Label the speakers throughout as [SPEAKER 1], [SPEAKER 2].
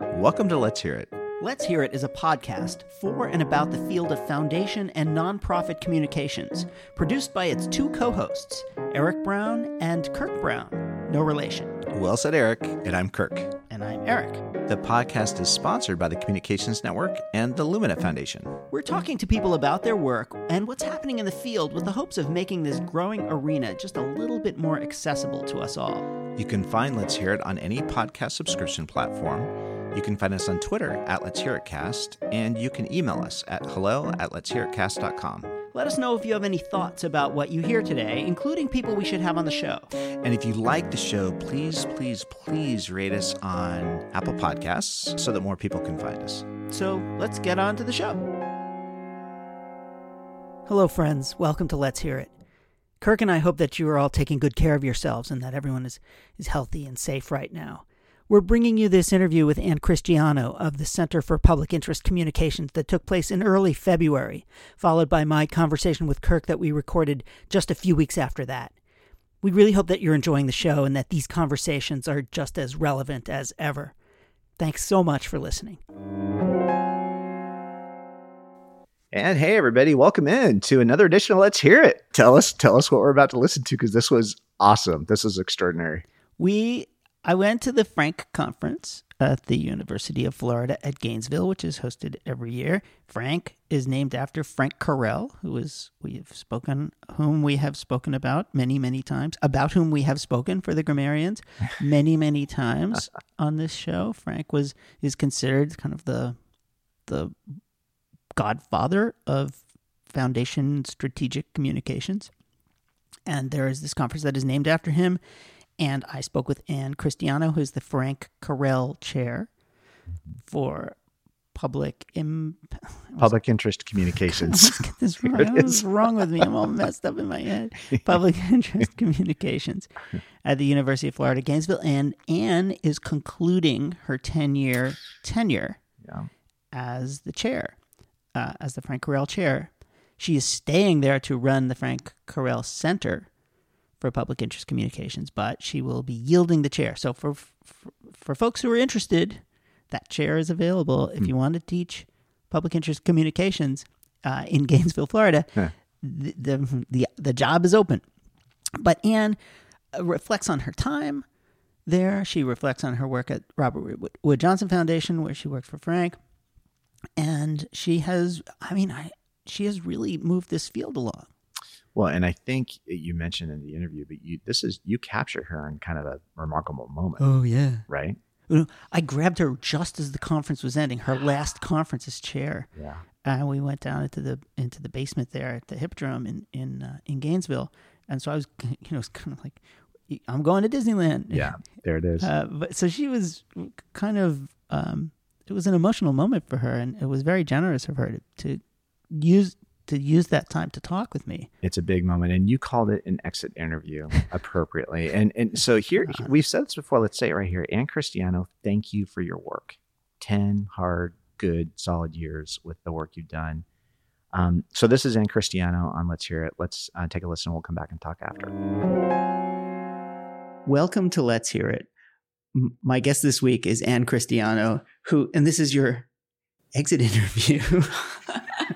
[SPEAKER 1] Welcome to Let's Hear It.
[SPEAKER 2] Let's Hear It is a podcast for and about the field of foundation and nonprofit communications, produced by its two co hosts, Eric Brown and Kirk Brown. No relation.
[SPEAKER 1] Well said, Eric, and I'm Kirk.
[SPEAKER 2] And I'm Eric.
[SPEAKER 1] The podcast is sponsored by the Communications Network and the Lumina Foundation.
[SPEAKER 2] We're talking to people about their work and what's happening in the field with the hopes of making this growing arena just a little bit more accessible to us all.
[SPEAKER 1] You can find Let's Hear It on any podcast subscription platform. You can find us on Twitter at Let's Hear It Cast, and you can email us at hello at let's hear it cast.com.
[SPEAKER 2] Let us know if you have any thoughts about what you hear today, including people we should have on the show.
[SPEAKER 1] And if you like the show, please, please, please rate us on Apple Podcasts so that more people can find us.
[SPEAKER 2] So let's get on to the show. Hello, friends. Welcome to Let's Hear It. Kirk and I hope that you are all taking good care of yourselves and that everyone is, is healthy and safe right now. We're bringing you this interview with Ann Christiano of the Center for Public Interest Communications that took place in early February, followed by my conversation with Kirk that we recorded just a few weeks after that. We really hope that you're enjoying the show and that these conversations are just as relevant as ever. Thanks so much for listening.
[SPEAKER 1] And hey, everybody, welcome in to another edition of Let's Hear It. Tell us, tell us what we're about to listen to because this was awesome. This was extraordinary.
[SPEAKER 2] We I went to the Frank conference at the University of Florida at Gainesville, which is hosted every year. Frank is named after Frank Karel, who is we have spoken, whom we have spoken about many, many times, about whom we have spoken for the grammarians many, many times on this show. Frank was is considered kind of the the godfather of foundation strategic communications. And there is this conference that is named after him and I spoke with Ann Christiano, who's the Frank Karel Chair for Public Im-
[SPEAKER 1] Public Interest Communications.
[SPEAKER 2] This right. What's wrong with me? I'm all messed up in my head. Public Interest Communications at the University of Florida, Gainesville, and Ann is concluding her 10 year tenure yeah. as the chair, uh, as the Frank Karel Chair. She is staying there to run the Frank Karel Center for public interest communications, but she will be yielding the chair. So for for, for folks who are interested, that chair is available if you want to teach public interest communications uh, in Gainesville, Florida. The, the, the the job is open. But Ann uh, reflects on her time there. She reflects on her work at Robert Wood Johnson Foundation, where she worked for Frank, and she has. I mean, I, she has really moved this field along.
[SPEAKER 1] Well, and I think you mentioned in the interview, but you this is you capture her in kind of a remarkable moment.
[SPEAKER 2] Oh yeah,
[SPEAKER 1] right.
[SPEAKER 2] I grabbed her just as the conference was ending, her last conference as chair.
[SPEAKER 1] Yeah,
[SPEAKER 2] and we went down into the into the basement there at the Hippodrome in in uh, in Gainesville, and so I was you know it's kind of like I'm going to Disneyland.
[SPEAKER 1] Yeah, there it is.
[SPEAKER 2] Uh, but so she was kind of um, it was an emotional moment for her, and it was very generous of her to, to use to use that time to talk with me.
[SPEAKER 1] It's a big moment, and you called it an exit interview appropriately. And and so here uh-huh. we've said this before. Let's say it right here. Ann Christiano, thank you for your work. Ten hard, good, solid years with the work you've done. Um, so this is Ann Christiano on Let's Hear It. Let's uh, take a listen. We'll come back and talk after.
[SPEAKER 2] Welcome to Let's Hear It. My guest this week is Ann Christiano, who, and this is your exit interview.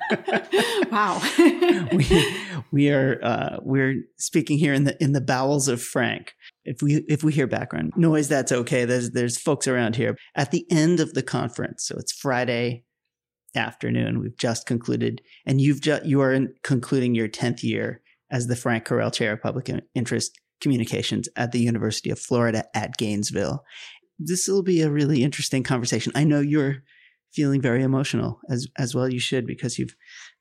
[SPEAKER 3] wow.
[SPEAKER 2] we we are uh, we're speaking here in the in the bowels of Frank. If we if we hear background noise, that's okay. There's there's folks around here at the end of the conference, so it's Friday afternoon. We've just concluded, and you've just you are concluding your tenth year as the Frank Karel Chair of Public Interest Communications at the University of Florida at Gainesville. This will be a really interesting conversation. I know you're feeling very emotional as as well you should because you've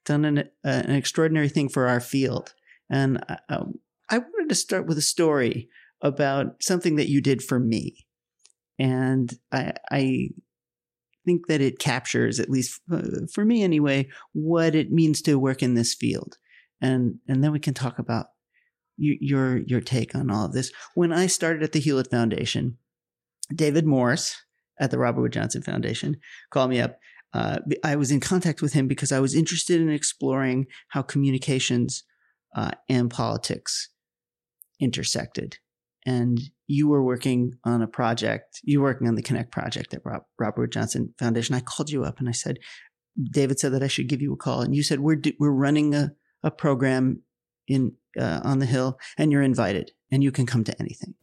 [SPEAKER 2] done an, uh, an extraordinary thing for our field. And I, uh, I wanted to start with a story about something that you did for me. And I, I think that it captures at least uh, for me anyway what it means to work in this field. And and then we can talk about your your take on all of this. When i started at the hewlett foundation david morse at the Robert Wood Johnson Foundation called me up. Uh, I was in contact with him because I was interested in exploring how communications uh, and politics intersected and you were working on a project. You were working on the Connect project at Rob, Robert Wood Johnson Foundation. I called you up and I said, David said that I should give you a call, and you said we're we're running a a program in uh, on the hill, and you're invited, and you can come to anything.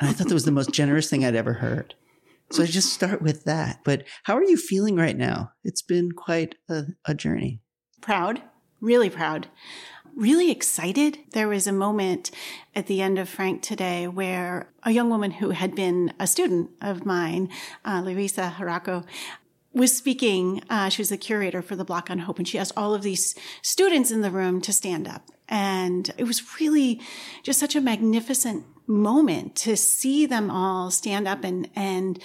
[SPEAKER 2] And I thought that was the most generous thing I'd ever heard. So I just start with that. But how are you feeling right now? It's been quite a, a journey.
[SPEAKER 3] Proud, really proud really excited. There was a moment at the end of Frank today where a young woman who had been a student of mine, uh, Larissa Harako, was speaking. Uh, she was the curator for the Block on Hope, and she asked all of these students in the room to stand up. And it was really just such a magnificent moment to see them all stand up and, and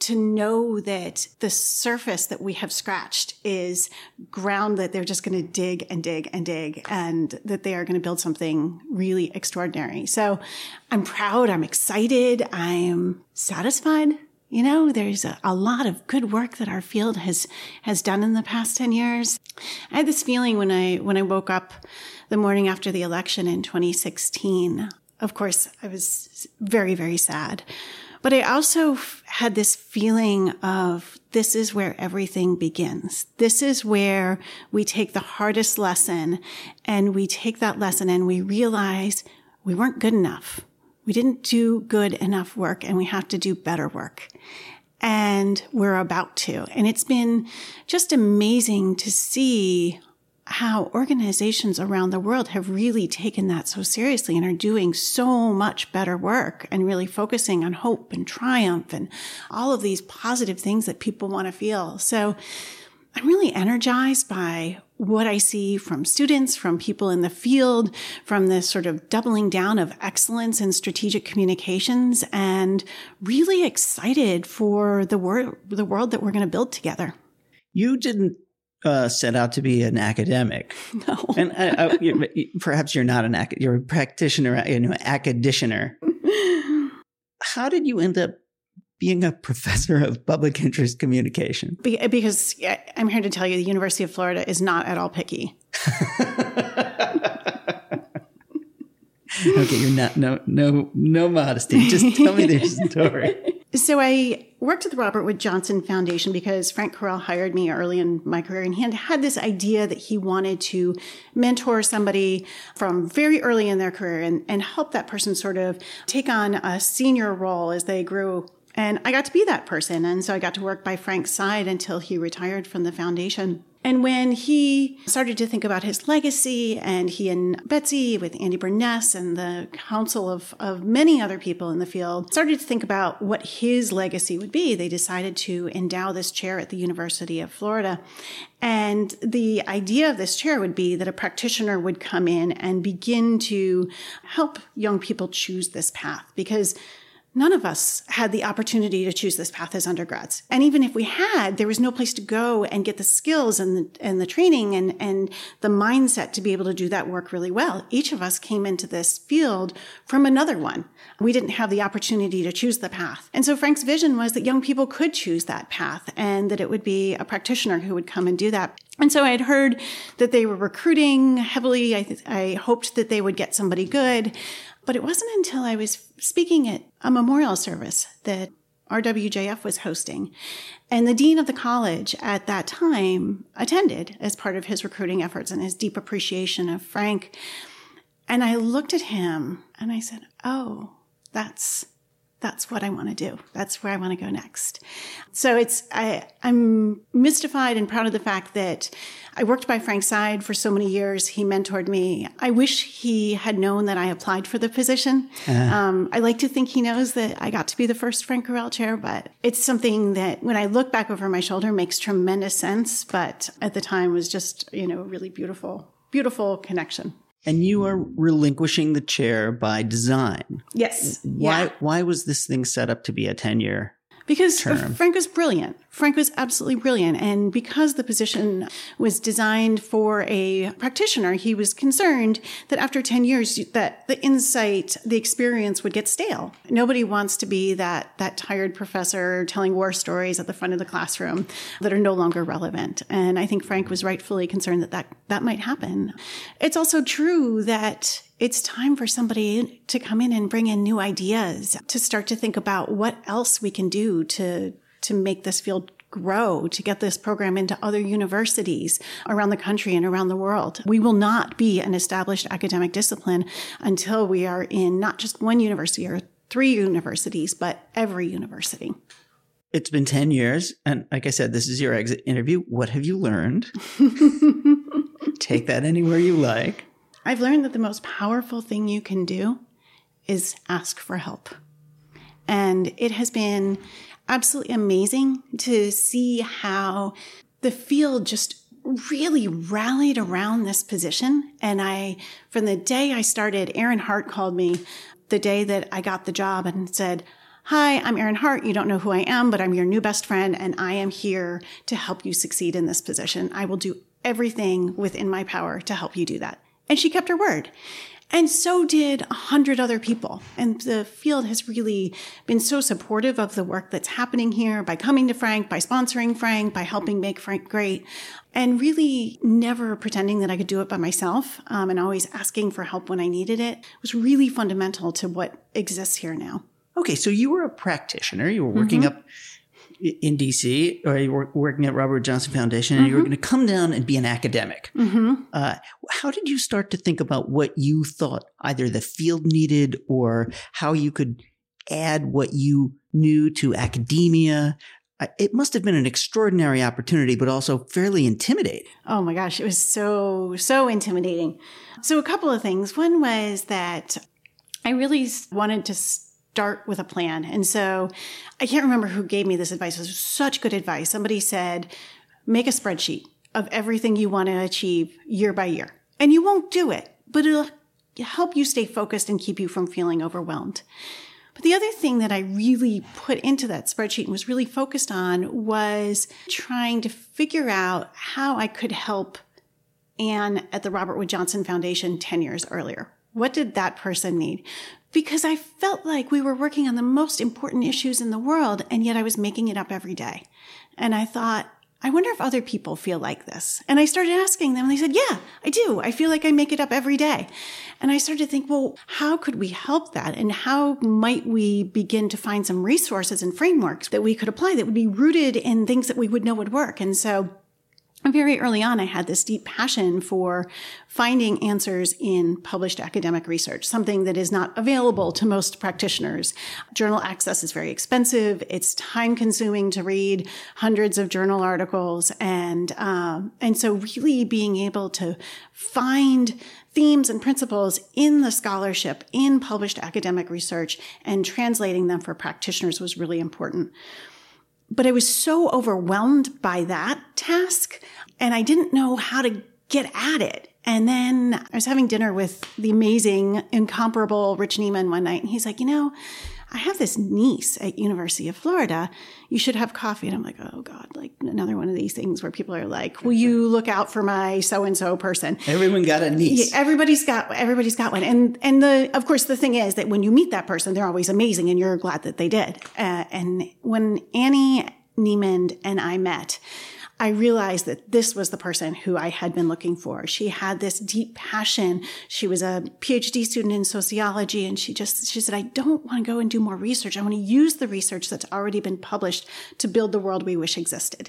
[SPEAKER 3] to know that the surface that we have scratched is ground that they're just going to dig and dig and dig and that they are going to build something really extraordinary. So I'm proud. I'm excited. I'm satisfied. You know, there's a, a, lot of good work that our field has, has done in the past 10 years. I had this feeling when I, when I woke up the morning after the election in 2016. Of course, I was very, very sad. But I also had this feeling of this is where everything begins. This is where we take the hardest lesson and we take that lesson and we realize we weren't good enough. We didn't do good enough work and we have to do better work. And we're about to. And it's been just amazing to see how organizations around the world have really taken that so seriously and are doing so much better work and really focusing on hope and triumph and all of these positive things that people want to feel. So I'm really energized by what I see from students, from people in the field, from this sort of doubling down of excellence in strategic communications and really excited for the world, the world that we're going to build together.
[SPEAKER 2] You didn't uh, set out to be an academic.
[SPEAKER 3] No.
[SPEAKER 2] And uh, uh, perhaps you're not an academic, you're a practitioner, you know, academicianer. How did you end up being a professor of public interest communication?
[SPEAKER 3] Because I'm here to tell you the University of Florida is not at all picky.
[SPEAKER 2] okay, you're not no no no modesty. Just tell me the story.
[SPEAKER 3] So I worked at the Robert Wood Johnson Foundation because Frank Karel hired me early in my career and he had had this idea that he wanted to mentor somebody from very early in their career and, and help that person sort of take on a senior role as they grew and I got to be that person. And so I got to work by Frank's side until he retired from the foundation. And when he started to think about his legacy, and he and Betsy, with Andy Burness and the council of, of many other people in the field, started to think about what his legacy would be, they decided to endow this chair at the University of Florida. And the idea of this chair would be that a practitioner would come in and begin to help young people choose this path because None of us had the opportunity to choose this path as undergrads. And even if we had, there was no place to go and get the skills and the, and the training and, and the mindset to be able to do that work really well. Each of us came into this field from another one. We didn't have the opportunity to choose the path. And so Frank's vision was that young people could choose that path and that it would be a practitioner who would come and do that. And so I had heard that they were recruiting heavily. I, th- I hoped that they would get somebody good. But it wasn't until I was speaking at a memorial service that RWJF was hosting. And the dean of the college at that time attended as part of his recruiting efforts and his deep appreciation of Frank. And I looked at him and I said, Oh, that's that's what I want to do. That's where I want to go next. So it's I, I'm mystified and proud of the fact that I worked by Frank's side for so many years. He mentored me. I wish he had known that I applied for the position. Uh-huh. Um, I like to think he knows that I got to be the first Frank Karel chair, but it's something that when I look back over my shoulder makes tremendous sense. But at the time was just, you know, really beautiful, beautiful connection.
[SPEAKER 2] And you are relinquishing the chair by design.
[SPEAKER 3] Yes.
[SPEAKER 2] Why
[SPEAKER 3] yeah.
[SPEAKER 2] why was this thing set up to be a 10 year
[SPEAKER 3] because uh,
[SPEAKER 2] term.
[SPEAKER 3] Frank was brilliant. Frank was absolutely brilliant. And because the position was designed for a practitioner, he was concerned that after 10 years, that the insight, the experience would get stale. Nobody wants to be that, that tired professor telling war stories at the front of the classroom that are no longer relevant. And I think Frank was rightfully concerned that that, that might happen. It's also true that it's time for somebody to come in and bring in new ideas, to start to think about what else we can do to, to make this field grow, to get this program into other universities around the country and around the world. We will not be an established academic discipline until we are in not just one university or three universities, but every university.
[SPEAKER 2] It's been 10 years. And like I said, this is your exit interview. What have you learned? Take that anywhere you like.
[SPEAKER 3] I've learned that the most powerful thing you can do is ask for help. And it has been absolutely amazing to see how the field just really rallied around this position. And I, from the day I started, Aaron Hart called me the day that I got the job and said, Hi, I'm Aaron Hart. You don't know who I am, but I'm your new best friend, and I am here to help you succeed in this position. I will do everything within my power to help you do that. And she kept her word. And so did a hundred other people. And the field has really been so supportive of the work that's happening here by coming to Frank, by sponsoring Frank, by helping make Frank great, and really never pretending that I could do it by myself um, and always asking for help when I needed it was really fundamental to what exists here now.
[SPEAKER 2] Okay, so you were a practitioner. You were working mm-hmm. up in DC or you were working at Robert Johnson Foundation and mm-hmm. you were going to come down and be an academic. Mm-hmm. Uh, how did you start to think about what you thought either the field needed or how you could add what you knew to academia? It must have been an extraordinary opportunity, but also fairly intimidating.
[SPEAKER 3] Oh my gosh, it was so, so intimidating. So, a couple of things. One was that I really wanted to start with a plan. And so I can't remember who gave me this advice. It was such good advice. Somebody said, make a spreadsheet of everything you want to achieve year by year. And you won't do it, but it'll help you stay focused and keep you from feeling overwhelmed. But the other thing that I really put into that spreadsheet and was really focused on was trying to figure out how I could help Ann at the Robert Wood Johnson Foundation 10 years earlier. What did that person need? because I felt like we were working on the most important issues in the world, and yet I was making it up every day. And I thought, I wonder if other people feel like this. And I started asking them, and they said, Yeah, I do. I feel like I make it up every day. And I started to think, well, how could we help that? And how might we begin to find some resources and frameworks that we could apply that would be rooted in things that we would know would work? And so very early on, I had this deep passion for finding answers in published academic research, something that is not available to most practitioners. Journal access is very expensive. It's time consuming to read hundreds of journal articles. And, um, and so really being able to find themes and principles in the scholarship, in published academic research, and translating them for practitioners was really important. But I was so overwhelmed by that task and I didn't know how to get at it. And then I was having dinner with the amazing, incomparable Rich Neimand one night, and he's like, you know, I have this niece at University of Florida. You should have coffee. And I'm like, oh God, like another one of these things where people are like, will you look out for my so and so person?
[SPEAKER 2] Everyone got a niece.
[SPEAKER 3] Yeah, everybody's got everybody's got one. And and the of course the thing is that when you meet that person, they're always amazing, and you're glad that they did. Uh, and when Annie Neimand and I met, I realized that this was the person who I had been looking for. She had this deep passion. She was a PhD student in sociology and she just, she said, I don't want to go and do more research. I want to use the research that's already been published to build the world we wish existed.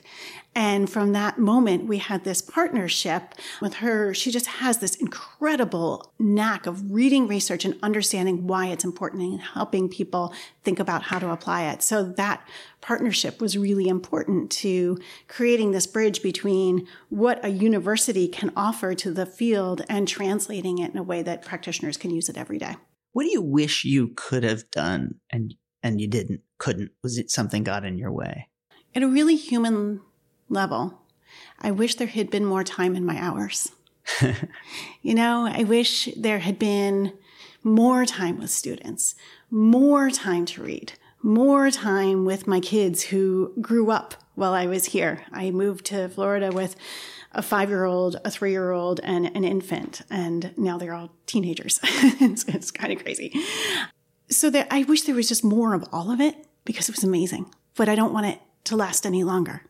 [SPEAKER 3] And from that moment, we had this partnership with her. She just has this incredible knack of reading research and understanding why it's important and helping people think about how to apply it. So that partnership was really important to creating this bridge between what a university can offer to the field and translating it in a way that practitioners can use it every day.
[SPEAKER 2] What do you wish you could have done and and you didn't, couldn't? Was it something got in your way?
[SPEAKER 3] At a really human level, I wish there had been more time in my hours. you know, I wish there had been more time with students, more time to read, more time with my kids who grew up while I was here. I moved to Florida with a five year old, a three year old, and an infant, and now they're all teenagers. it's, it's kind of crazy. So there, I wish there was just more of all of it because it was amazing, but I don't want it to last any longer.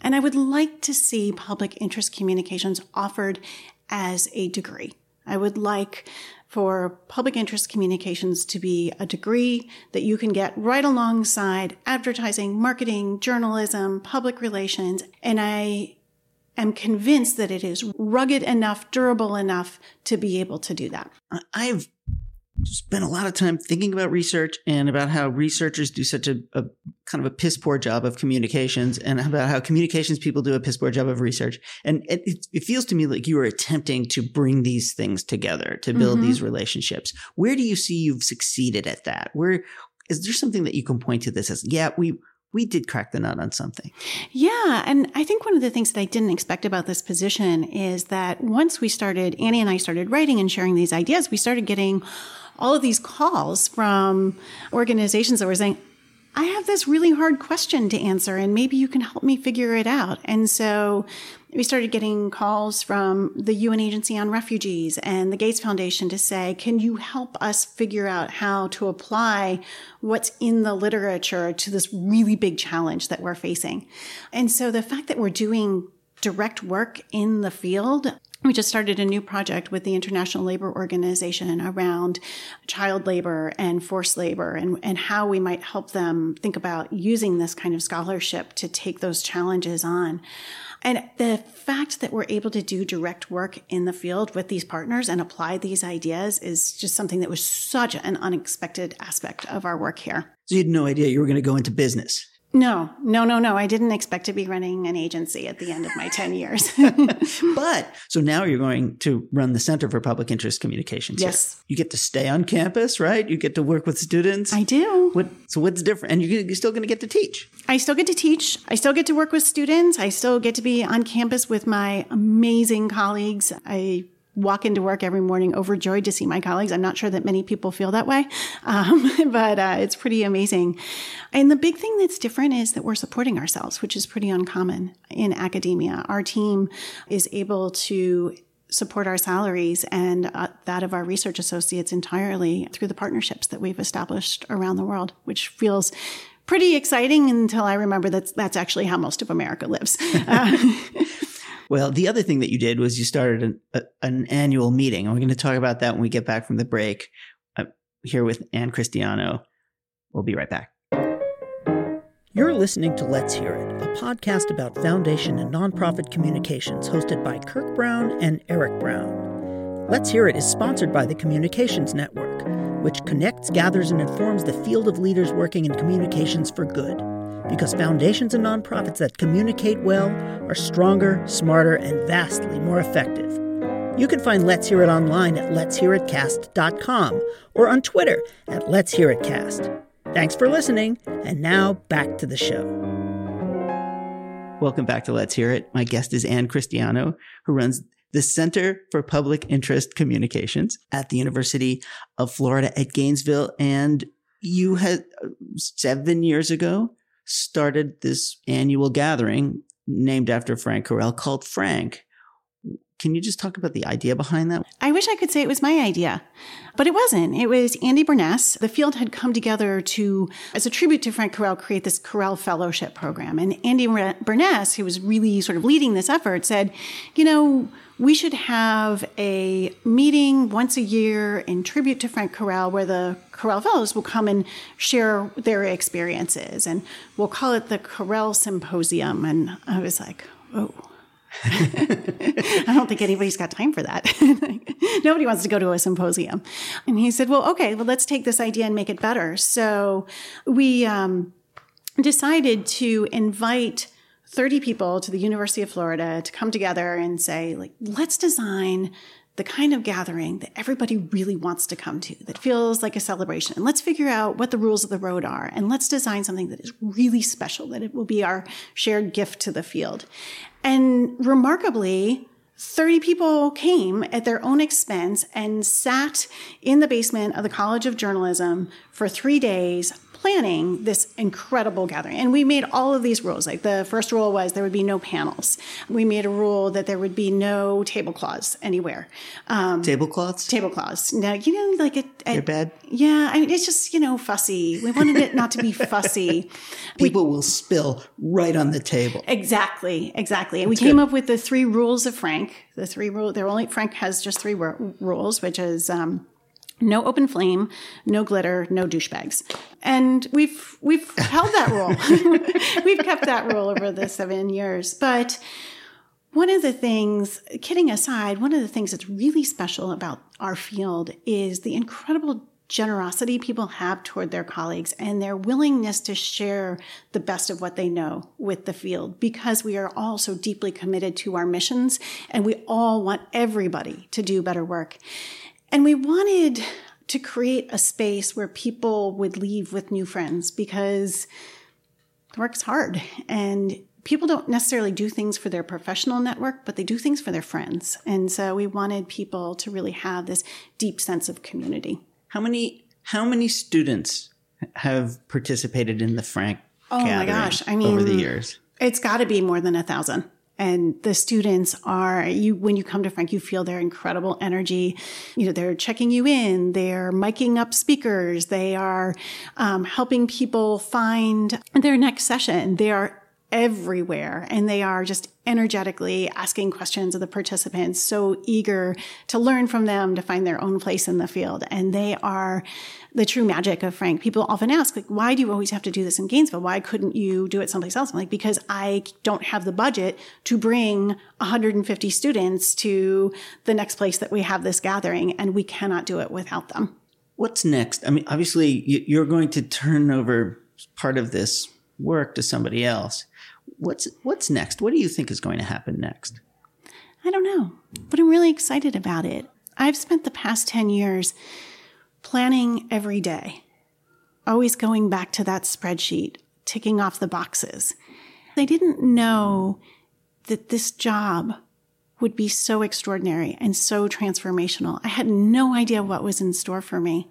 [SPEAKER 3] And I would like to see public interest communications offered as a degree. I would like for public interest communications to be a degree that you can get right alongside advertising, marketing, journalism, public relations. And I am convinced that it is rugged enough, durable enough to be able to do that.
[SPEAKER 2] I've spent a lot of time thinking about research and about how researchers do such a, a, kind of a piss poor job of communications and about how communications people do a piss poor job of research. And it, it, feels to me like you are attempting to bring these things together to build mm-hmm. these relationships. Where do you see you've succeeded at that? Where is there something that you can point to this as, yeah, we, we did crack the nut on something.
[SPEAKER 3] Yeah. And I think one of the things that I didn't expect about this position is that once we started, Annie and I started writing and sharing these ideas, we started getting all of these calls from organizations that were saying, I have this really hard question to answer, and maybe you can help me figure it out. And so we started getting calls from the UN Agency on Refugees and the Gates Foundation to say, can you help us figure out how to apply what's in the literature to this really big challenge that we're facing? And so the fact that we're doing direct work in the field we just started a new project with the International Labor Organization around child labor and forced labor and, and how we might help them think about using this kind of scholarship to take those challenges on. And the fact that we're able to do direct work in the field with these partners and apply these ideas is just something that was such an unexpected aspect of our work here.
[SPEAKER 2] So you had no idea you were going to go into business.
[SPEAKER 3] No, no, no, no. I didn't expect to be running an agency at the end of my 10 years.
[SPEAKER 2] but so now you're going to run the Center for Public Interest Communications.
[SPEAKER 3] Yes.
[SPEAKER 2] Here. You get to stay on campus, right? You get to work with students.
[SPEAKER 3] I do.
[SPEAKER 2] What, so what's different? And you're still going to get to teach.
[SPEAKER 3] I still get to teach. I still get to work with students. I still get to be on campus with my amazing colleagues. I walk into work every morning overjoyed to see my colleagues. I'm not sure that many people feel that way, um, but uh, it's pretty amazing. And the big thing that's different is that we're supporting ourselves, which is pretty uncommon in academia. Our team is able to support our salaries and uh, that of our research associates entirely through the partnerships that we've established around the world, which feels pretty exciting until I remember that that's actually how most of America lives. Uh,
[SPEAKER 2] well, the other thing that you did was you started an, a, an annual meeting. And we're going to talk about that when we get back from the break. I'm here with Ann Christiano. We'll be right back. You're listening to Let's Hear It, a podcast about foundation and nonprofit communications hosted by Kirk Brown and Eric Brown. Let's Hear It is sponsored by the Communications Network, which connects, gathers, and informs the field of leaders working in communications for good because foundations and nonprofits that communicate well are stronger, smarter, and vastly more effective. You can find Let's Hear It online at letshearitcast.com or on Twitter at Let's Hear It Cast. Thanks for listening, and now back to the show. Welcome back to Let's Hear It. My guest is Ann Christiano, who runs the Center for Public Interest Communications at the University of Florida at Gainesville. And you had uh, seven years ago started this annual gathering named after Frank Karel called Frank. Can you just talk about the idea behind that?
[SPEAKER 3] I wish I could say it was my idea, but it wasn't. It was Andy Burness. The field had come together to, as a tribute to Frank Karel, create this Karel Fellowship Program. And Andy Burness, who was really sort of leading this effort, said, you know, we should have a meeting once a year in tribute to Frank Karel where the Karel Fellows will come and share their experiences. And we'll call it the Karel Symposium. And I was like, oh. I don't think anybody's got time for that. Nobody wants to go to a symposium. And he said, well, okay, well, let's take this idea and make it better. So we um, decided to invite 30 people to the University of Florida to come together and say, like, let's design the kind of gathering that everybody really wants to come to, that feels like a celebration. And let's figure out what the rules of the road are. And let's design something that is really special, that it will be our shared gift to the field. And remarkably, 30 people came at their own expense and sat in the basement of the College of Journalism for three days planning this incredible gathering. And we made all of these rules. Like the first rule was there would be no panels. We made a rule that there would be no tablecloths anywhere.
[SPEAKER 2] Um, tablecloths?
[SPEAKER 3] Tablecloths. Now, you know, like a,
[SPEAKER 2] They're bad?
[SPEAKER 3] Yeah. I mean, it's just, you know, fussy. We wanted it not to be fussy.
[SPEAKER 2] People we, will spill right on the table.
[SPEAKER 3] Exactly. Exactly. And we came up with the three rules of Frank. The three rules. There only, Frank has just three rules, which is, um, no open flame, no glitter, no douchebags. And we've we've held that rule. we've kept that rule over the 7 years. But one of the things, kidding aside, one of the things that's really special about our field is the incredible generosity people have toward their colleagues and their willingness to share the best of what they know with the field because we are all so deeply committed to our missions and we all want everybody to do better work. And we wanted to create a space where people would leave with new friends because work's hard and people don't necessarily do things for their professional network, but they do things for their friends. And so we wanted people to really have this deep sense of community.
[SPEAKER 2] How many how many students have participated in the Frank?
[SPEAKER 3] Oh my gosh! I mean,
[SPEAKER 2] over the years,
[SPEAKER 3] it's got to be more than a thousand. And the students are you when you come to Frank, you feel their incredible energy. You know, they're checking you in, they're miking up speakers, they are um, helping people find their next session. They are everywhere and they are just energetically asking questions of the participants, so eager to learn from them to find their own place in the field. And they are the true magic of Frank. People often ask, like, why do you always have to do this in Gainesville? Why couldn't you do it someplace else? I'm like, because I don't have the budget to bring 150 students to the next place that we have this gathering, and we cannot do it without them.
[SPEAKER 2] What's next? I mean, obviously, you're going to turn over part of this work to somebody else what's what's next? What do you think is going to happen next?
[SPEAKER 3] I don't know, but I'm really excited about it. I've spent the past 10 years planning every day, always going back to that spreadsheet, ticking off the boxes. I didn't know that this job would be so extraordinary and so transformational. I had no idea what was in store for me.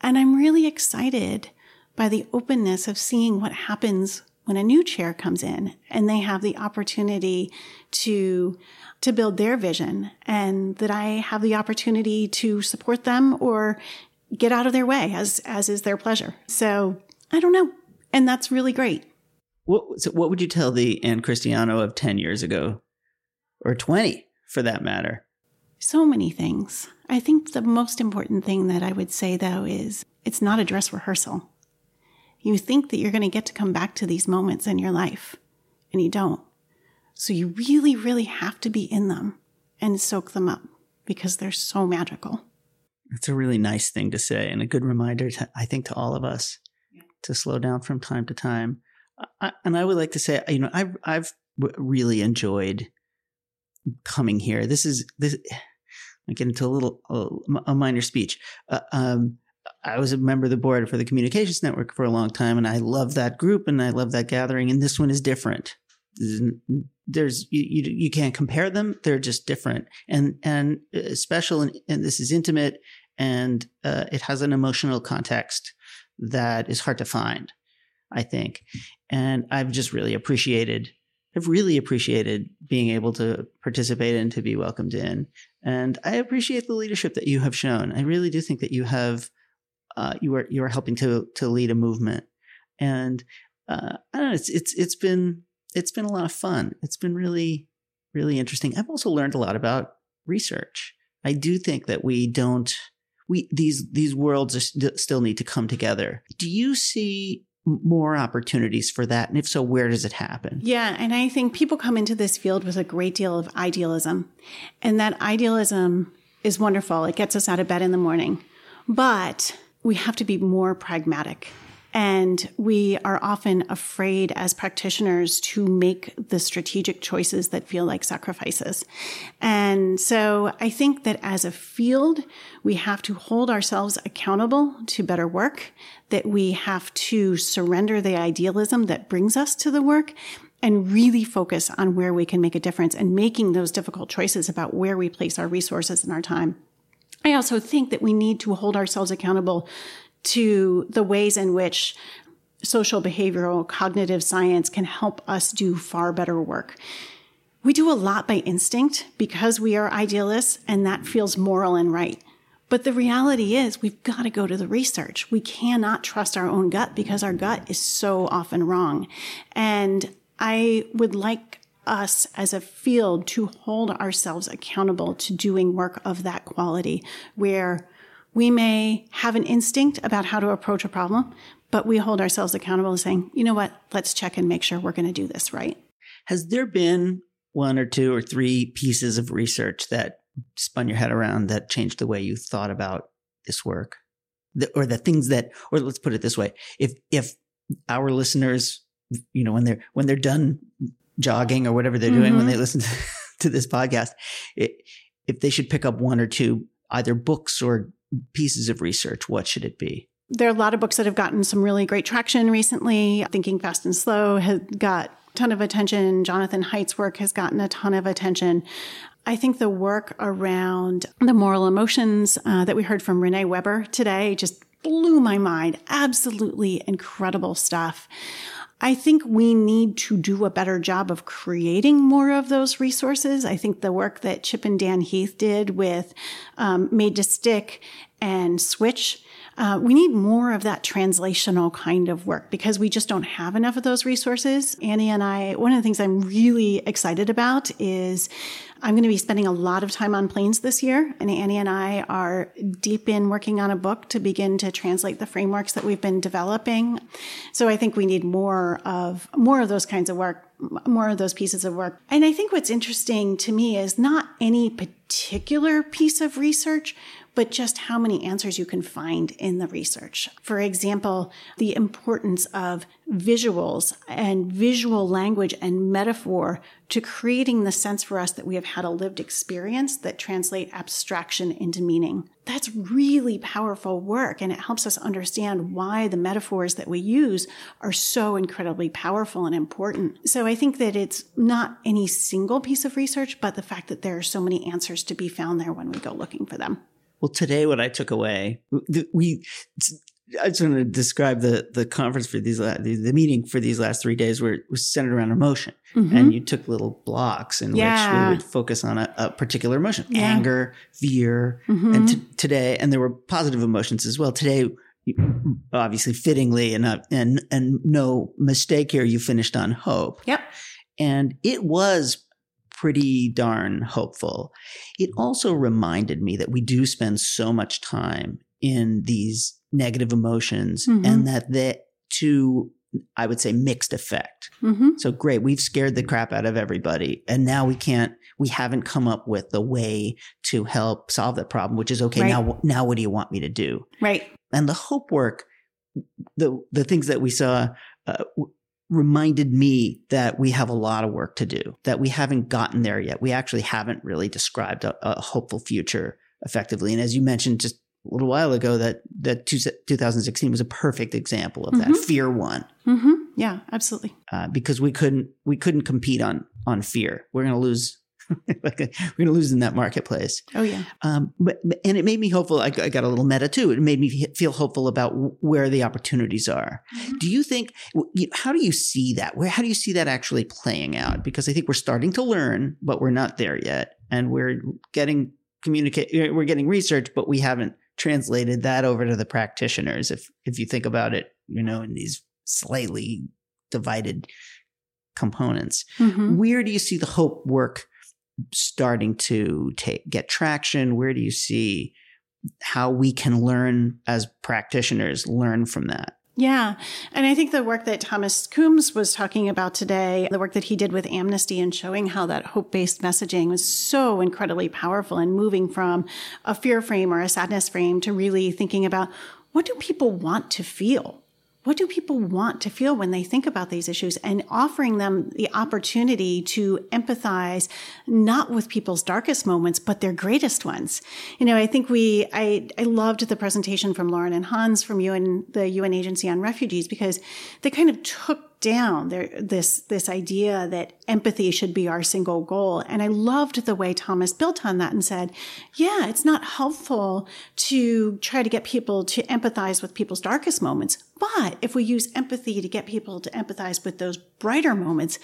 [SPEAKER 3] And I'm really excited by the openness of seeing what happens when a new chair comes in and they have the opportunity to to build their vision and that I have the opportunity to support them or get out of their way as as is their pleasure. So, I don't know. And that's really great.
[SPEAKER 2] What so what would you tell the Ann Christiano of 10 years ago or 20 for that matter?
[SPEAKER 3] So many things. I think the most important thing that I would say though is it's not a dress rehearsal. You think that you're going to get to come back to these moments in your life, and you don't. So you really, really have to be in them and soak them up because they're so magical.
[SPEAKER 2] That's a really nice thing to say and a good reminder, to, I think, to all of us yeah. to slow down from time to time. I, and I would like to say, you know, I've, I've really enjoyed coming here. This is this. I get into a little a minor speech. Uh, um, I was a member of the board for the Communications Network for a long time, and I love that group and I love that gathering. And this one is different. There's you, you, you can't compare them; they're just different and and uh, special. And, and this is intimate, and uh, it has an emotional context that is hard to find. I think, and I've just really appreciated. I've really appreciated being able to participate and to be welcomed in. And I appreciate the leadership that you have shown. I really do think that you have uh, you are you are helping to to lead a movement, and uh, I don't know. It's it's it's been it's been a lot of fun. It's been really really interesting. I've also learned a lot about research. I do think that we don't we these these worlds st- still need to come together. Do you see more opportunities for that? And if so, where does it happen?
[SPEAKER 3] Yeah. And I think people come into this field with a great deal of idealism. And that idealism is wonderful. It gets us out of bed in the morning. But we have to be more pragmatic. And we are often afraid as practitioners to make the strategic choices that feel like sacrifices. And so I think that as a field, we have to hold ourselves accountable to better work, that we have to surrender the idealism that brings us to the work and really focus on where we can make a difference and making those difficult choices about where we place our resources and our time. I also think that we need to hold ourselves accountable to the ways in which social behavioral cognitive science can help us do far better work. We do a lot by instinct because we are idealists and that feels moral and right. But the reality is we've got to go to the research. We cannot trust our own gut because our gut is so often wrong. And I would like us as a field to hold ourselves accountable to doing work of that quality where We may have an instinct about how to approach a problem, but we hold ourselves accountable to saying, you know what, let's check and make sure we're going to do this right.
[SPEAKER 2] Has there been one or two or three pieces of research that spun your head around that changed the way you thought about this work? The, or the things that, or let's put it this way: if if our listeners, you know, when they're when they're done jogging or whatever they're doing, mm-hmm. when they listen to, to this podcast, it, if they should pick up one or two either books or pieces of research, what should it be?
[SPEAKER 3] There are a lot of books that have gotten some really great traction recently. Thinking Fast and Slow has got a ton of attention. Jonathan Haidt's work has gotten a ton of attention. I think the work around the moral emotions uh, that we heard from Renee Weber today just blew my mind. Absolutely incredible stuff. I think we need to do a better job of creating more of those resources. I think the work that Chip and Dan Heath did with um, Made to Stick and Switch uh, we need more of that translational kind of work because we just don't have enough of those resources. Annie and I, one of the things I'm really excited about is I'm going to be spending a lot of time on planes this year. And Annie and I are deep in working on a book to begin to translate the frameworks that we've been developing. So I think we need more of, more of those kinds of work more of those pieces of work. And I think what's interesting to me is not any particular piece of research, but just how many answers you can find in the research. For example, the importance of visuals and visual language and metaphor to creating the sense for us that we have had a lived experience that translate abstraction into meaning. That's really powerful work and it helps us understand why the metaphors that we use are so incredibly powerful and important. So I think that it's not any single piece of research, but the fact that there are so many answers to be found there when we go looking for them.
[SPEAKER 2] Well, today what I took away, we I just want to describe the the conference for these the, the meeting for these last three days where it was centered around emotion, mm-hmm. and you took little blocks in yeah. which we would focus on a, a particular emotion, yeah. anger, fear, mm-hmm. and t- today, and there were positive emotions as well. Today, obviously, fittingly and uh, and and no mistake here, you finished on hope.
[SPEAKER 3] Yep,
[SPEAKER 2] and it was pretty darn hopeful. It also reminded me that we do spend so much time in these negative emotions mm-hmm. and that that to I would say mixed effect. Mm-hmm. So great, we've scared the crap out of everybody, and now we can't. We haven't come up with a way to help solve that problem, which is okay. Right. Now, now what do you want me to do?
[SPEAKER 3] Right.
[SPEAKER 2] And the hope work, the the things that we saw uh, reminded me that we have a lot of work to do, that we haven't gotten there yet. We actually haven't really described a, a hopeful future effectively. And as you mentioned just a little while ago, that, that 2016 was a perfect example of mm-hmm. that fear one.
[SPEAKER 3] Mm-hmm. Yeah, absolutely.
[SPEAKER 2] Uh, because we couldn't, we couldn't compete on, on fear. We're going to lose we're going to lose in that marketplace.
[SPEAKER 3] Oh yeah. Um,
[SPEAKER 2] but, and it made me hopeful. I, I, got a little meta too. It made me feel hopeful about where the opportunities are. Mm-hmm. Do you think? How do you see that? Where? How do you see that actually playing out? Because I think we're starting to learn, but we're not there yet, and we're getting communicate. We're getting research, but we haven't translated that over to the practitioners. If if you think about it, you know, in these slightly divided components, mm-hmm. where do you see the hope work? Starting to take get traction? Where do you see how we can learn as practitioners learn from that?
[SPEAKER 3] Yeah. And I think the work that Thomas Coombs was talking about today, the work that he did with Amnesty and showing how that hope based messaging was so incredibly powerful and moving from a fear frame or a sadness frame to really thinking about what do people want to feel? What do people want to feel when they think about these issues? And offering them the opportunity to empathize not with people's darkest moments but their greatest ones. You know i think we i i loved the presentation from lauren and hans from un the un agency on refugees because they kind of took down there this this idea that empathy should be our single goal. And i loved the way thomas built on that and said yeah it's not helpful to try to get people to empathize with people's darkest moments. But if we use empathy to get people to empathize with those brighter moments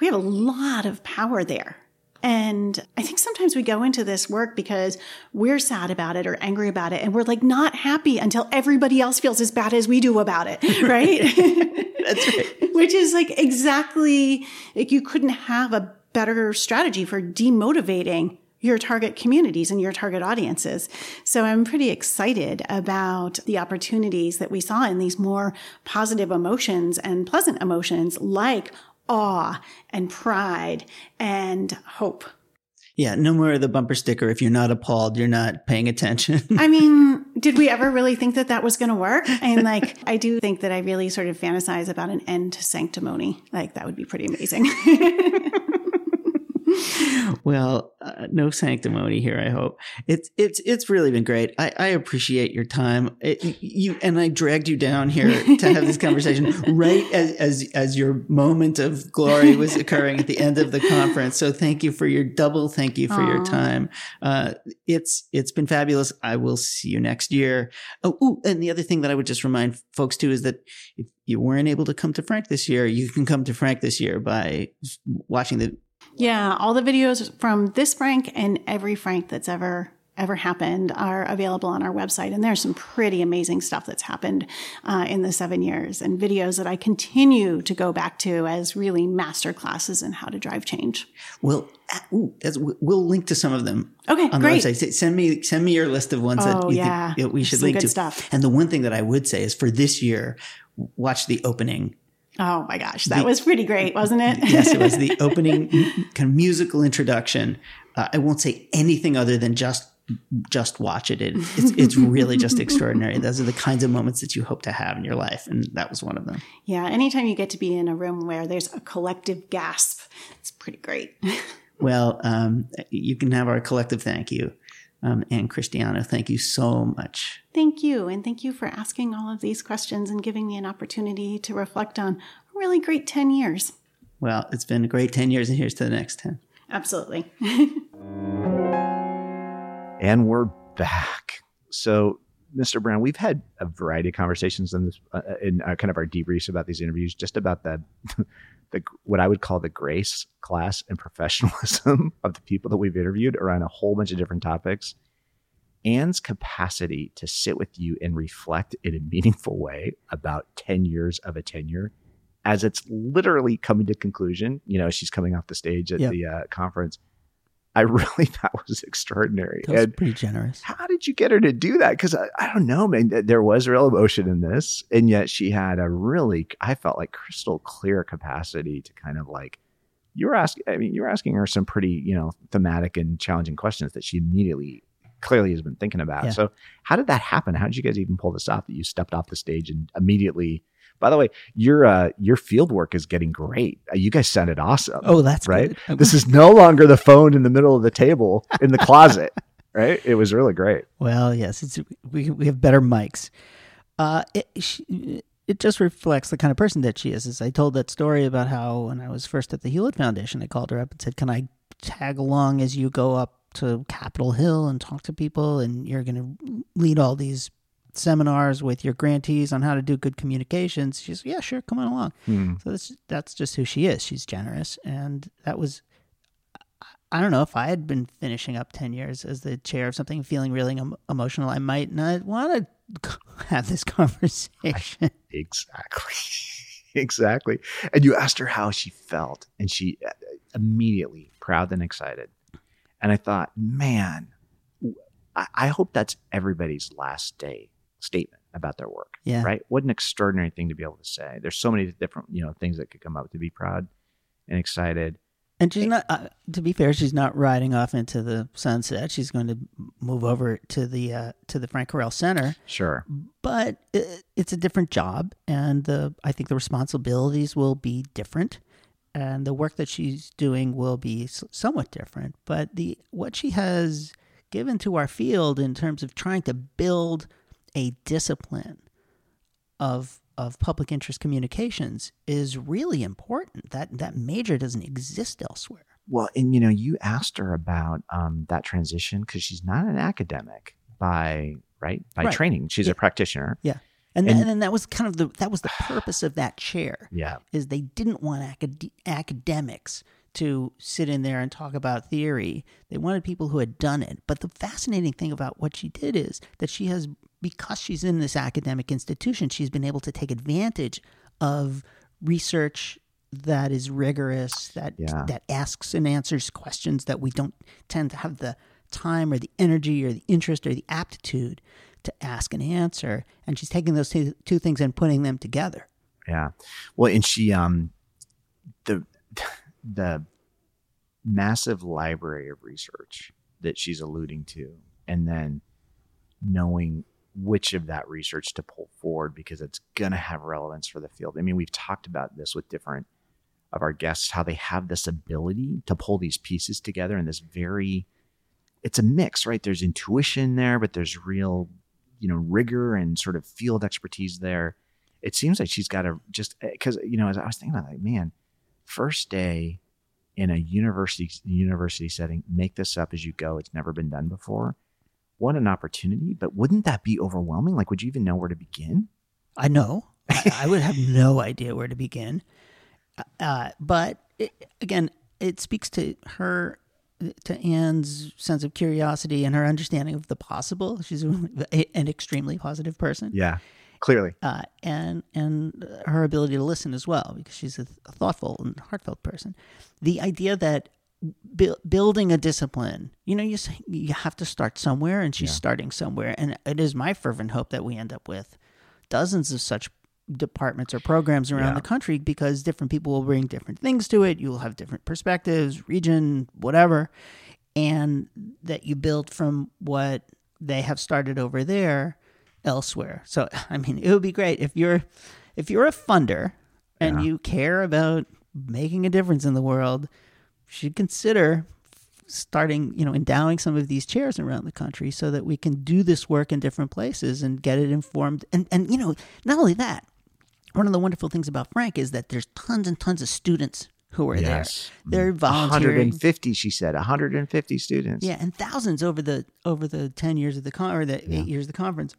[SPEAKER 3] we have a lot of power there and I think sometimes we go into this work because we're sad about it or angry about it. And we're like not happy until everybody else feels as bad as we do about it. Right.
[SPEAKER 2] That's right.
[SPEAKER 3] Which is like exactly like you couldn't have a better strategy for demotivating your target communities and your target audiences. So I'm pretty excited about the opportunities that we saw in these more positive emotions and pleasant emotions like awe and pride and hope.
[SPEAKER 2] Yeah, no more of the bumper sticker. If you're not appalled, you're not paying attention.
[SPEAKER 3] I mean, did we ever really think that that was going to work? And like, I do think that I really sort of fantasize about an end to sanctimony. Like, that would be pretty amazing.
[SPEAKER 2] well, uh, no sanctimony here. I hope it's it's it's really been great. I, I appreciate your time. It, you and I dragged you down here to have this conversation right as as as your moment of glory was occurring at the end of the conference. So thank you for your double thank you for Aww. your time. Uh, it's it's been fabulous. I will see you next year. Oh, ooh, and the other thing that I would just remind folks too is that if you weren't able to come to Frank this year, you can come to Frank this year by watching the
[SPEAKER 3] yeah, all the videos from this Frank and every Frank that's ever ever happened are available on our website. And there's some pretty amazing stuff that's happened uh, in the seven years and videos that I continue to go back to as really master classes in how to drive change.
[SPEAKER 2] Well, uh, ooh, we'll link to some of them.
[SPEAKER 3] Okay,
[SPEAKER 2] on
[SPEAKER 3] great.
[SPEAKER 2] the website. Send me send me your list of ones
[SPEAKER 3] oh,
[SPEAKER 2] that you
[SPEAKER 3] yeah.
[SPEAKER 2] think we should
[SPEAKER 3] some
[SPEAKER 2] link to.
[SPEAKER 3] Stuff.
[SPEAKER 2] And the one thing that I would say is for this year, watch the opening
[SPEAKER 3] Oh my gosh, that the, was pretty great, wasn't it?
[SPEAKER 2] yes, it was the opening kind of musical introduction. Uh, I won't say anything other than just just watch it. it it's, it's really just extraordinary. Those are the kinds of moments that you hope to have in your life, and that was one of them.
[SPEAKER 3] Yeah, anytime you get to be in a room where there's a collective gasp, it's pretty great.
[SPEAKER 2] well, um, you can have our collective thank you. Um, Ann Christiano, thank you so much.
[SPEAKER 3] Thank you. And thank you for asking all of these questions and giving me an opportunity to reflect on a really great 10 years.
[SPEAKER 2] Well, it's been a great 10 years, and here's to the next 10.
[SPEAKER 3] Absolutely.
[SPEAKER 1] and we're back. So, Mr. Brown, we've had a variety of conversations in this, uh, in uh, kind of our debriefs about these interviews, just about the, the what I would call the grace, class, and professionalism of the people that we've interviewed around a whole bunch of different topics. Ann's capacity to sit with you and reflect in a meaningful way about 10 years of a tenure as it's literally coming to conclusion. You know, she's coming off the stage at yep. the uh, conference. I really thought was extraordinary.
[SPEAKER 2] That was and pretty generous.
[SPEAKER 1] How did you get her to do that? Because I, I, don't know, man. There was real emotion in this, and yet she had a really, I felt like crystal clear capacity to kind of like you were asking. I mean, you were asking her some pretty, you know, thematic and challenging questions that she immediately clearly has been thinking about. Yeah. So, how did that happen? How did you guys even pull this off? That you stepped off the stage and immediately by the way, your uh, your field work is getting great. Uh, you guys sounded awesome.
[SPEAKER 2] Oh, that's
[SPEAKER 1] right. This is no longer the phone in the middle of the table in the closet. right? It was really great.
[SPEAKER 2] Well, yes, it's we we have better mics. Uh, it, she, it just reflects the kind of person that she is. As I told that story about how when I was first at the Hewlett Foundation, I called her up and said, "Can I tag along as you go up to Capitol Hill and talk to people, and you're going to lead all these seminars with your grantees on how to do good communications. She's yeah, sure, come on along. Hmm. So that's that's just who she is. She's generous, and that was. I don't know if I had been finishing up ten years as the chair of something, feeling really em- emotional. I might not want to have this conversation.
[SPEAKER 1] Exactly, exactly. And you asked her how she felt, and she uh, immediately proud and excited. And I thought, man, I hope that's everybody's last day statement about their work.
[SPEAKER 2] Yeah.
[SPEAKER 1] Right. What an extraordinary thing to be able to say. There's so many different, you know, things that could come up to be proud and excited.
[SPEAKER 2] And she's not, uh, to be fair, she's not riding off into the sunset. She's going to move over to the uh, to the Frank Karel Center.
[SPEAKER 1] Sure,
[SPEAKER 2] but it, it's a different job, and the I think the responsibilities will be different, and the work that she's doing will be somewhat different. But the what she has given to our field in terms of trying to build a discipline of of public interest communications is really important. That that major doesn't exist elsewhere.
[SPEAKER 1] Well, and you know, you asked her about um, that transition because she's not an academic by right by right. training. She's
[SPEAKER 2] yeah.
[SPEAKER 1] a practitioner.
[SPEAKER 2] Yeah. And, and, then, and then that was kind of the that was the purpose of that chair.
[SPEAKER 1] Yeah,
[SPEAKER 2] is they didn't want acad- academics to sit in there and talk about theory. They wanted people who had done it. But the fascinating thing about what she did is that she has because she's in this academic institution, she's been able to take advantage of research that is rigorous, that
[SPEAKER 1] Yeah.
[SPEAKER 2] that asks and answers questions that we don't tend to have the time or the energy or the interest or the aptitude to ask and answer. And she's taking those two, two things and putting them together.
[SPEAKER 1] Yeah. Well, and she um the the massive library of research that she's alluding to and then knowing which of that research to pull forward because it's going to have relevance for the field. I mean, we've talked about this with different of our guests how they have this ability to pull these pieces together in this very it's a mix, right? There's intuition there, but there's real, you know, rigor and sort of field expertise there it seems like she's got a just eh, because you know as I was thinking about it, like man, first day in a university university setting, make this up as you go. It's never been done before. What an opportunity! But wouldn't that be overwhelming? Like, would you even know where to begin?
[SPEAKER 2] I know. I, I would have no idea where to begin. Uh, but it, again, it speaks to her, to Ann's sense of curiosity and her understanding of the possible. She's an extremely positive person.
[SPEAKER 1] Yeah, clearly.
[SPEAKER 2] uh, and and her ability to listen as well, because she's a, a thoughtful and heartfelt person. The idea that bu- building a discipline, you know, you you have to start somewhere, and she's
[SPEAKER 1] Yeah.
[SPEAKER 2] starting somewhere, and it is my fervent hope that we end up with dozens of such departments or programs around
[SPEAKER 1] Yeah.
[SPEAKER 2] the country because different people will bring different things to it. You will have different perspectives, region, whatever, and that you build from what they have started over there elsewhere. So I mean, it would be great if you're if you're a funder and
[SPEAKER 1] Yeah.
[SPEAKER 2] you care about making a difference in the world, you should consider starting, you know, endowing some of these chairs around the country so that we can do this work in different places and get it informed. And and you know, not only that, one of the wonderful things about Frank is that there's tons and tons of students who are
[SPEAKER 1] Yes.
[SPEAKER 2] there. They're mm. volunteering.
[SPEAKER 1] 150, she said. 150 students.
[SPEAKER 2] Yeah, and thousands over the over the ten years of the con or the
[SPEAKER 1] Yeah.
[SPEAKER 2] eight years of the conference.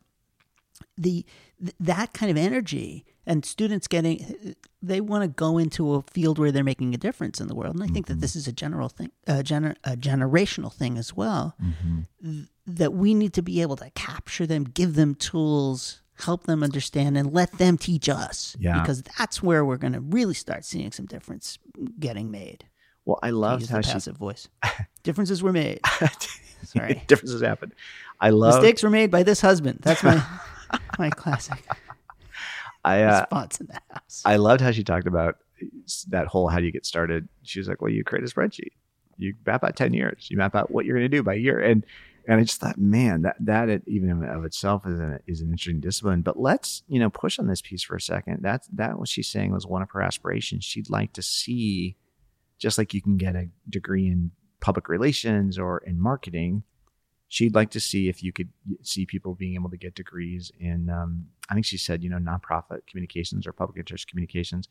[SPEAKER 2] The th- that kind of energy and students getting they want to go into a field where they're making a difference in the world, and I think that this mm-hmm. is a general thing, a, gener- a generational thing as well. Mm-hmm. Th- that we need to be able to capture them, give them tools, help them understand, and let them teach us.
[SPEAKER 1] Yeah.
[SPEAKER 2] because that's where we're going to really start seeing some difference getting made.
[SPEAKER 1] Well, I
[SPEAKER 2] love
[SPEAKER 1] how
[SPEAKER 2] the
[SPEAKER 1] she.
[SPEAKER 2] passive voice. Differences were made. Sorry.
[SPEAKER 1] Differences happen. I love.
[SPEAKER 2] Mistakes were made by this husband. That's my my classic
[SPEAKER 1] I uh,
[SPEAKER 2] response in the house.
[SPEAKER 1] I loved how she talked about that whole how do you get started. She was like, well, you create a spreadsheet. You map out 10 years. You map out what you're going to do by year. And and I just thought, man, that that it, even of itself is an, is an interesting discipline. But let's you know push on this piece for a second. That's that what she's saying was one of her aspirations. She'd like to see, just like you can get a degree in public relations or in marketing, she'd like to see if you could see people being able to get degrees in um, i think she said you know nonprofit communications or public interest communications.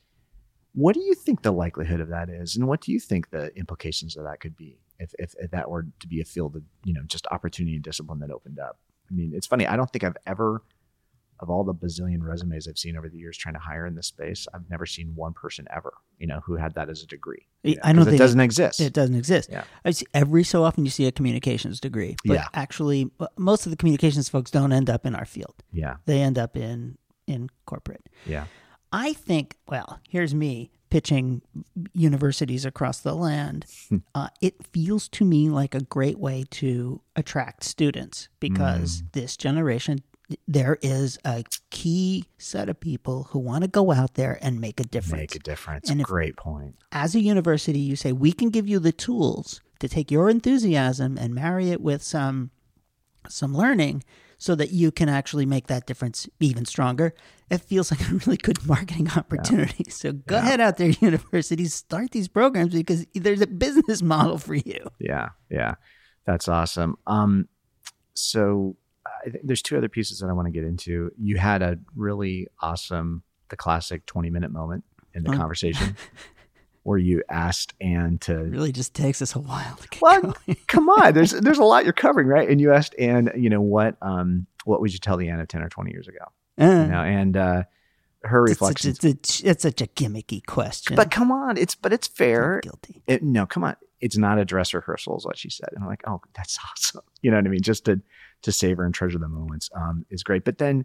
[SPEAKER 1] What do you think the likelihood of that is? And what do you think the implications of that could be if, if, if that were to be a field of you know just opportunity and discipline that opened up? I mean it's funny i don't think i've ever of all the bazillion resumes i've seen over the years trying to hire in this space i've never seen one person ever you know who had that as a degree you know,
[SPEAKER 2] I don't
[SPEAKER 1] 'cause it doesn't exist
[SPEAKER 2] It doesn't exist.
[SPEAKER 1] Yeah.
[SPEAKER 2] I see every so often you see a communications degree, but
[SPEAKER 1] Yeah.
[SPEAKER 2] actually, uh, most of the communications folks don't end up in our field.
[SPEAKER 1] yeah
[SPEAKER 2] They end up in in corporate.
[SPEAKER 1] yeah
[SPEAKER 2] I think. Well, here's me pitching universities across the land. uh, it feels to me like a great way to attract students because this generation. There is a key set of people who want to go out there and make a difference.
[SPEAKER 1] make a difference
[SPEAKER 2] And if-
[SPEAKER 1] great point
[SPEAKER 2] as a university, you say, we can give you the tools to take your enthusiasm and marry it with some some learning so that you can actually make that difference even stronger. It feels like a really good marketing opportunity. So go
[SPEAKER 1] Yeah.
[SPEAKER 2] ahead out there, universities, start these programs because there's a business model for you.
[SPEAKER 1] Yeah, yeah, that's awesome. Um, so I think there's two other pieces that I want to get into. You had a really awesome, the classic 20 minute moment in the
[SPEAKER 2] Oh.
[SPEAKER 1] conversation where you asked Ann
[SPEAKER 2] It
[SPEAKER 1] to.
[SPEAKER 2] really just takes us a while to get
[SPEAKER 1] Well, come on, there's there's a lot you're covering, right? And you asked Ann, you know what um what would you tell the Ann of 10 or 20 years ago?
[SPEAKER 2] Uh,
[SPEAKER 1] You know, and uh, her
[SPEAKER 2] it's,
[SPEAKER 1] reflections.
[SPEAKER 2] it's, it's such a gimmicky question.
[SPEAKER 1] But come on, it's but it's fair.
[SPEAKER 2] guilty.
[SPEAKER 1] it, no, come on. It's not a dress rehearsal, is what she said. And I'm like, oh, that's awesome. You know what I mean? Just to to savor and treasure the moments um, is great. But then,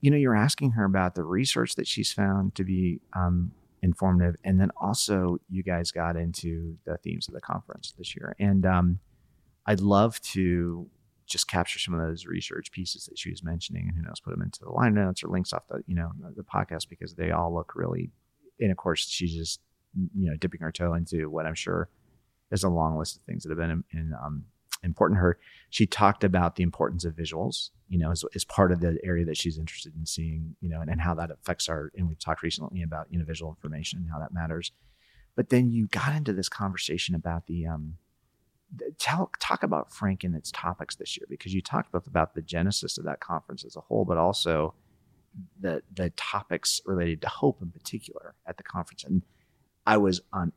[SPEAKER 1] you know, you're asking her about the research that she's found to be um, informative. And then also, you guys got into the themes of the conference this year. And um, I'd love to just capture some of those research pieces that she was mentioning, and who knows, put them into the line notes or links off the you know the podcast because they all look really. And of course, she's just you know dipping her toe into what I'm sure is a long list of things that have been in, in um, important to her. She talked about the importance of visuals, you know, as, as part of the area that she's interested in seeing, you know, and, and how that affects our, and we've talked recently about, you know, visual information and how that matters. But then you got into this conversation about the, um, tell talk about Frank and its topics this year because you talked both about the genesis of that conference as a whole, but also the the topics related to hope in particular at the conference. And I was on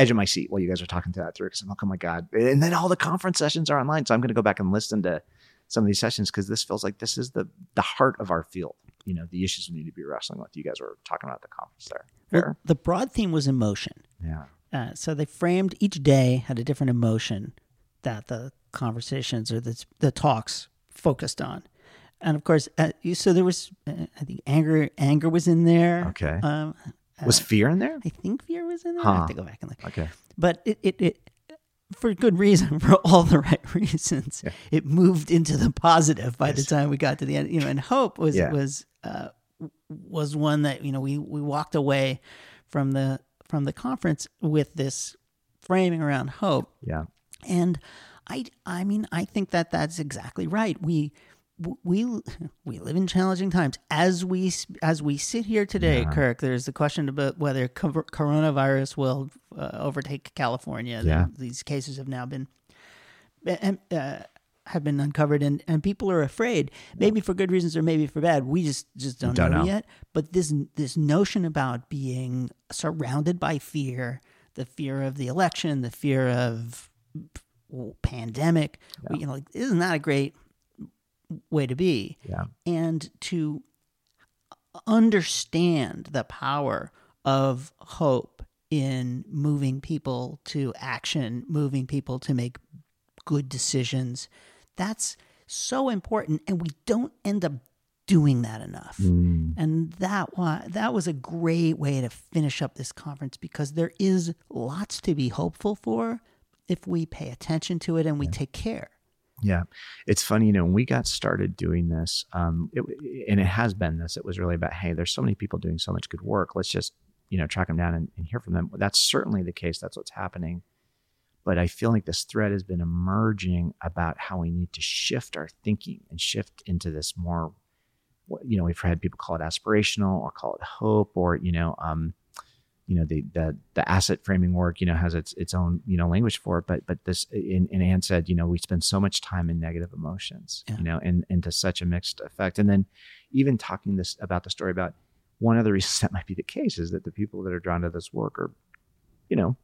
[SPEAKER 1] edge of my seat while you guys are talking to that through because I'm like, oh my god! And then all the conference sessions are online, so I'm going to go back and listen to some of these sessions because this feels like this is the the heart of our field. You know, the issues we need to be wrestling with. You guys were talking about the conference there.
[SPEAKER 2] Well, the broad theme was emotion.
[SPEAKER 1] Yeah.
[SPEAKER 2] Uh, so they framed each day had a different emotion that the conversations or the the talks focused on, and of course, uh, so there was uh, I think anger anger was in there.
[SPEAKER 1] Okay.
[SPEAKER 2] Um,
[SPEAKER 1] was fear in there?
[SPEAKER 2] I think fear was in there.
[SPEAKER 1] Huh.
[SPEAKER 2] I have to go back and look.
[SPEAKER 1] Okay.
[SPEAKER 2] But it, it, it for good reason, for all the right reasons, it moved into the positive by the time we got to the end. You know, and hope was
[SPEAKER 1] Yeah.
[SPEAKER 2] was uh, was one that you know we we walked away from the from the conference with this framing around hope
[SPEAKER 1] Yeah.
[SPEAKER 2] and I, I mean, I think that that's exactly right. We, we, we live in challenging times. As we, as we sit here today,
[SPEAKER 1] Yeah.
[SPEAKER 2] Kirk, there's the question about whether coronavirus will uh, overtake California.
[SPEAKER 1] Yeah.
[SPEAKER 2] These cases have now been, uh, have been uncovered, and, and people are afraid. Maybe for good reasons, or maybe for bad. We just just don't,
[SPEAKER 1] Don't
[SPEAKER 2] know,
[SPEAKER 1] know.
[SPEAKER 2] yet. But this this notion about being surrounded by fear, the fear of the election, the fear of pandemic. You know, like, isn't that a great way to be?
[SPEAKER 1] Yeah.
[SPEAKER 2] And to understand the power of hope in moving people to action, moving people to make good decisions. That's so important, and we don't end up doing that enough.
[SPEAKER 1] Mm.
[SPEAKER 2] And that that was a great way to finish up this conference because there is lots to be hopeful for if we pay attention to it and we take care.
[SPEAKER 1] Yeah, it's funny, you know, when we got started doing this, um, it, and it has been this. It was really about, hey, there's so many people doing so much good work. Let's just, you know, track them down and, and hear from them. That's certainly the case. That's what's happening. But I feel like this thread has been emerging about how we need to shift our thinking and shift into this more, you know, we've had people call it aspirational or call it hope or you know, um, you know, the the the asset framing work, you know, has its its own you know language for it. But but this, and, and Ann said, you know, we spend so much time in negative emotions,
[SPEAKER 2] Yeah.
[SPEAKER 1] you know, and and to such a mixed effect. And then even talking this about the story about one of the reasons that might be the case is that the people that are drawn to this work are, you know,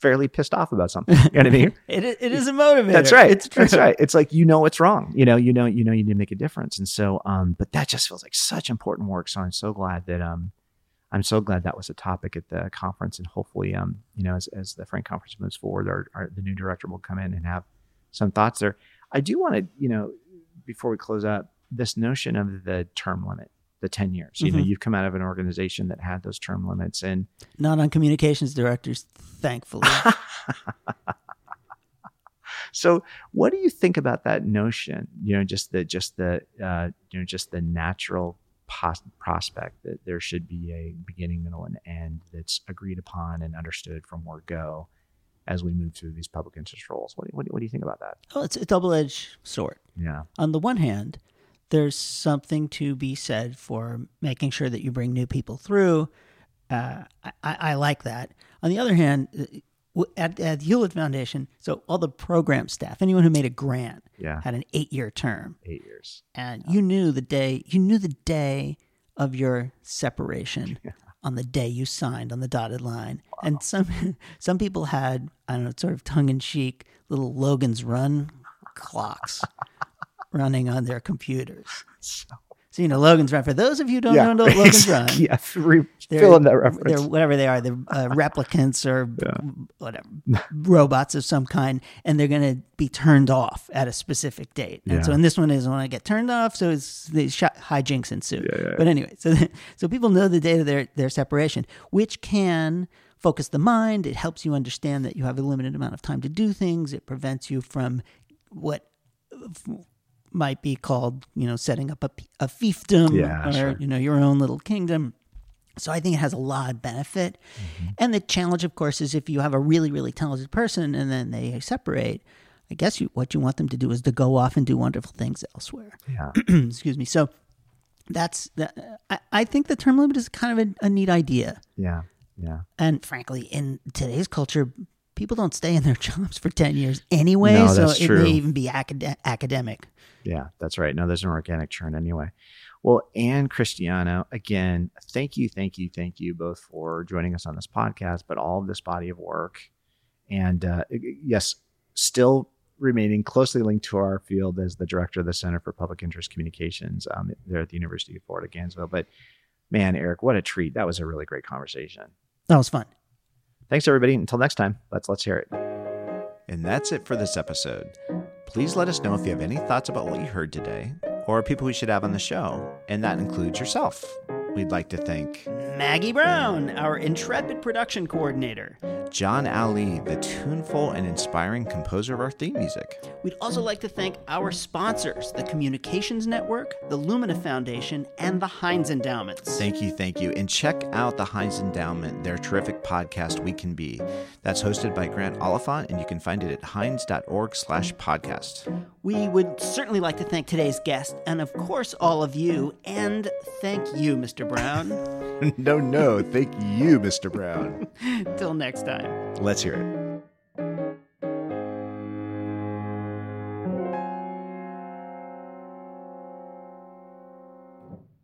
[SPEAKER 1] fairly pissed off about something. You know what I mean?
[SPEAKER 2] It, it is a motivator.
[SPEAKER 1] That's right.
[SPEAKER 2] It's true.
[SPEAKER 1] That's right. It's like you know what's wrong. You know, you know, you know, you need to make a difference. And so, um, but that just feels like such important work. So I'm so glad that um, I'm so glad that was a topic at the conference, and hopefully, um, you know, as, as the Frank conference moves forward, our, our the new director will come in and have some thoughts there. I do want to, you know, before we close up, this notion of the term limit, the 10 years. You know,
[SPEAKER 2] Mhm.
[SPEAKER 1] you've come out of an organization that had those term limits, and
[SPEAKER 2] Not on communications directors, thankfully.
[SPEAKER 1] So, what do you think about that notion? You know, just the just the uh, you know just the natural pos- prospect that there should be a beginning, middle, and end that's agreed upon and understood from word go as we move through these public interest roles. What do, what what do you think about that?
[SPEAKER 2] oh, it's a double edged sword.
[SPEAKER 1] Yeah,
[SPEAKER 2] On the one hand, there's something to be said for making sure that you bring new people through. Uh, I, I like that. On the other hand, at, at the Hewlett Foundation, so all the program staff, anyone who made a grant,
[SPEAKER 1] yeah,
[SPEAKER 2] had an eight year term.
[SPEAKER 1] eight years.
[SPEAKER 2] and you knew the day you knew the day of your separation on the day you signed on the dotted line. And some some people had i don't know sort of tongue-in-cheek little logan's run clocks running on their computers.
[SPEAKER 1] So,
[SPEAKER 2] So you know Logan's Run. For those of you who don't know Logan's Run,
[SPEAKER 1] yeah, re- fill in that reference.
[SPEAKER 2] They're whatever they are. They're uh, replicants or yeah. whatever robots of some kind, and they're going to be turned off at a specific date. And yeah. so in this one is when I get turned off, so it's the hijinks ensue. Yeah, but anyway, so so people know the date of their their separation, which can focus the mind. It helps you understand that you have a limited amount of time to do things. It prevents you from what might be called, you know, setting up a, a fiefdom
[SPEAKER 1] yeah,
[SPEAKER 2] or,
[SPEAKER 1] sure.
[SPEAKER 2] you know, your own little kingdom. So I think it has a lot of benefit. Mm-hmm. And the challenge, of course, is if you have a really, really talented person and then they separate, I guess you, what you want them to do is to go off and do wonderful things elsewhere.
[SPEAKER 1] Yeah.
[SPEAKER 2] Excuse me. So that's that. I, I think the term limit is kind of a, a neat idea.
[SPEAKER 1] Yeah. Yeah.
[SPEAKER 2] And frankly, in today's culture, people don't stay in their jobs for 10 years anyway.
[SPEAKER 1] No,
[SPEAKER 2] so
[SPEAKER 1] it
[SPEAKER 2] true. may even be acad- academic.
[SPEAKER 1] Yeah, that's right. No, there's an organic churn anyway. Well, Ann Christiano, again, thank you, thank you, thank you both for joining us on this podcast, but all of this body of work. And uh, yes, still remaining closely linked to our field as the director of the Center for Public Interest Communications um, there at the University of Florida, Gainesville. But man, Eric, what a treat. That was a really great conversation.
[SPEAKER 2] That was fun.
[SPEAKER 1] Thanks, everybody. Until next time, let's let's hear it. And that's it for this episode. Please let us know if you have any thoughts about what you heard today or people we should have on the show, and that includes yourself. We'd like to thank
[SPEAKER 2] Maggie Brown, our intrepid production coordinator,
[SPEAKER 1] John Ali, the tuneful and inspiring composer of our theme music.
[SPEAKER 2] We'd also like to thank our sponsors, the Communications Network, the Lumina Foundation, and the Heinz Endowments.
[SPEAKER 1] Thank you, thank you. And check out the Heinz Endowment, their terrific podcast, We Can Be. That's hosted by Grant Oliphant, and you can find it at heinz.org slash podcast.
[SPEAKER 2] We would certainly like to thank today's guest, and of course, all of you, and thank you, Brown.
[SPEAKER 1] no, no. Thank you, Mr. Brown.
[SPEAKER 2] Till next time.
[SPEAKER 1] Let's hear it.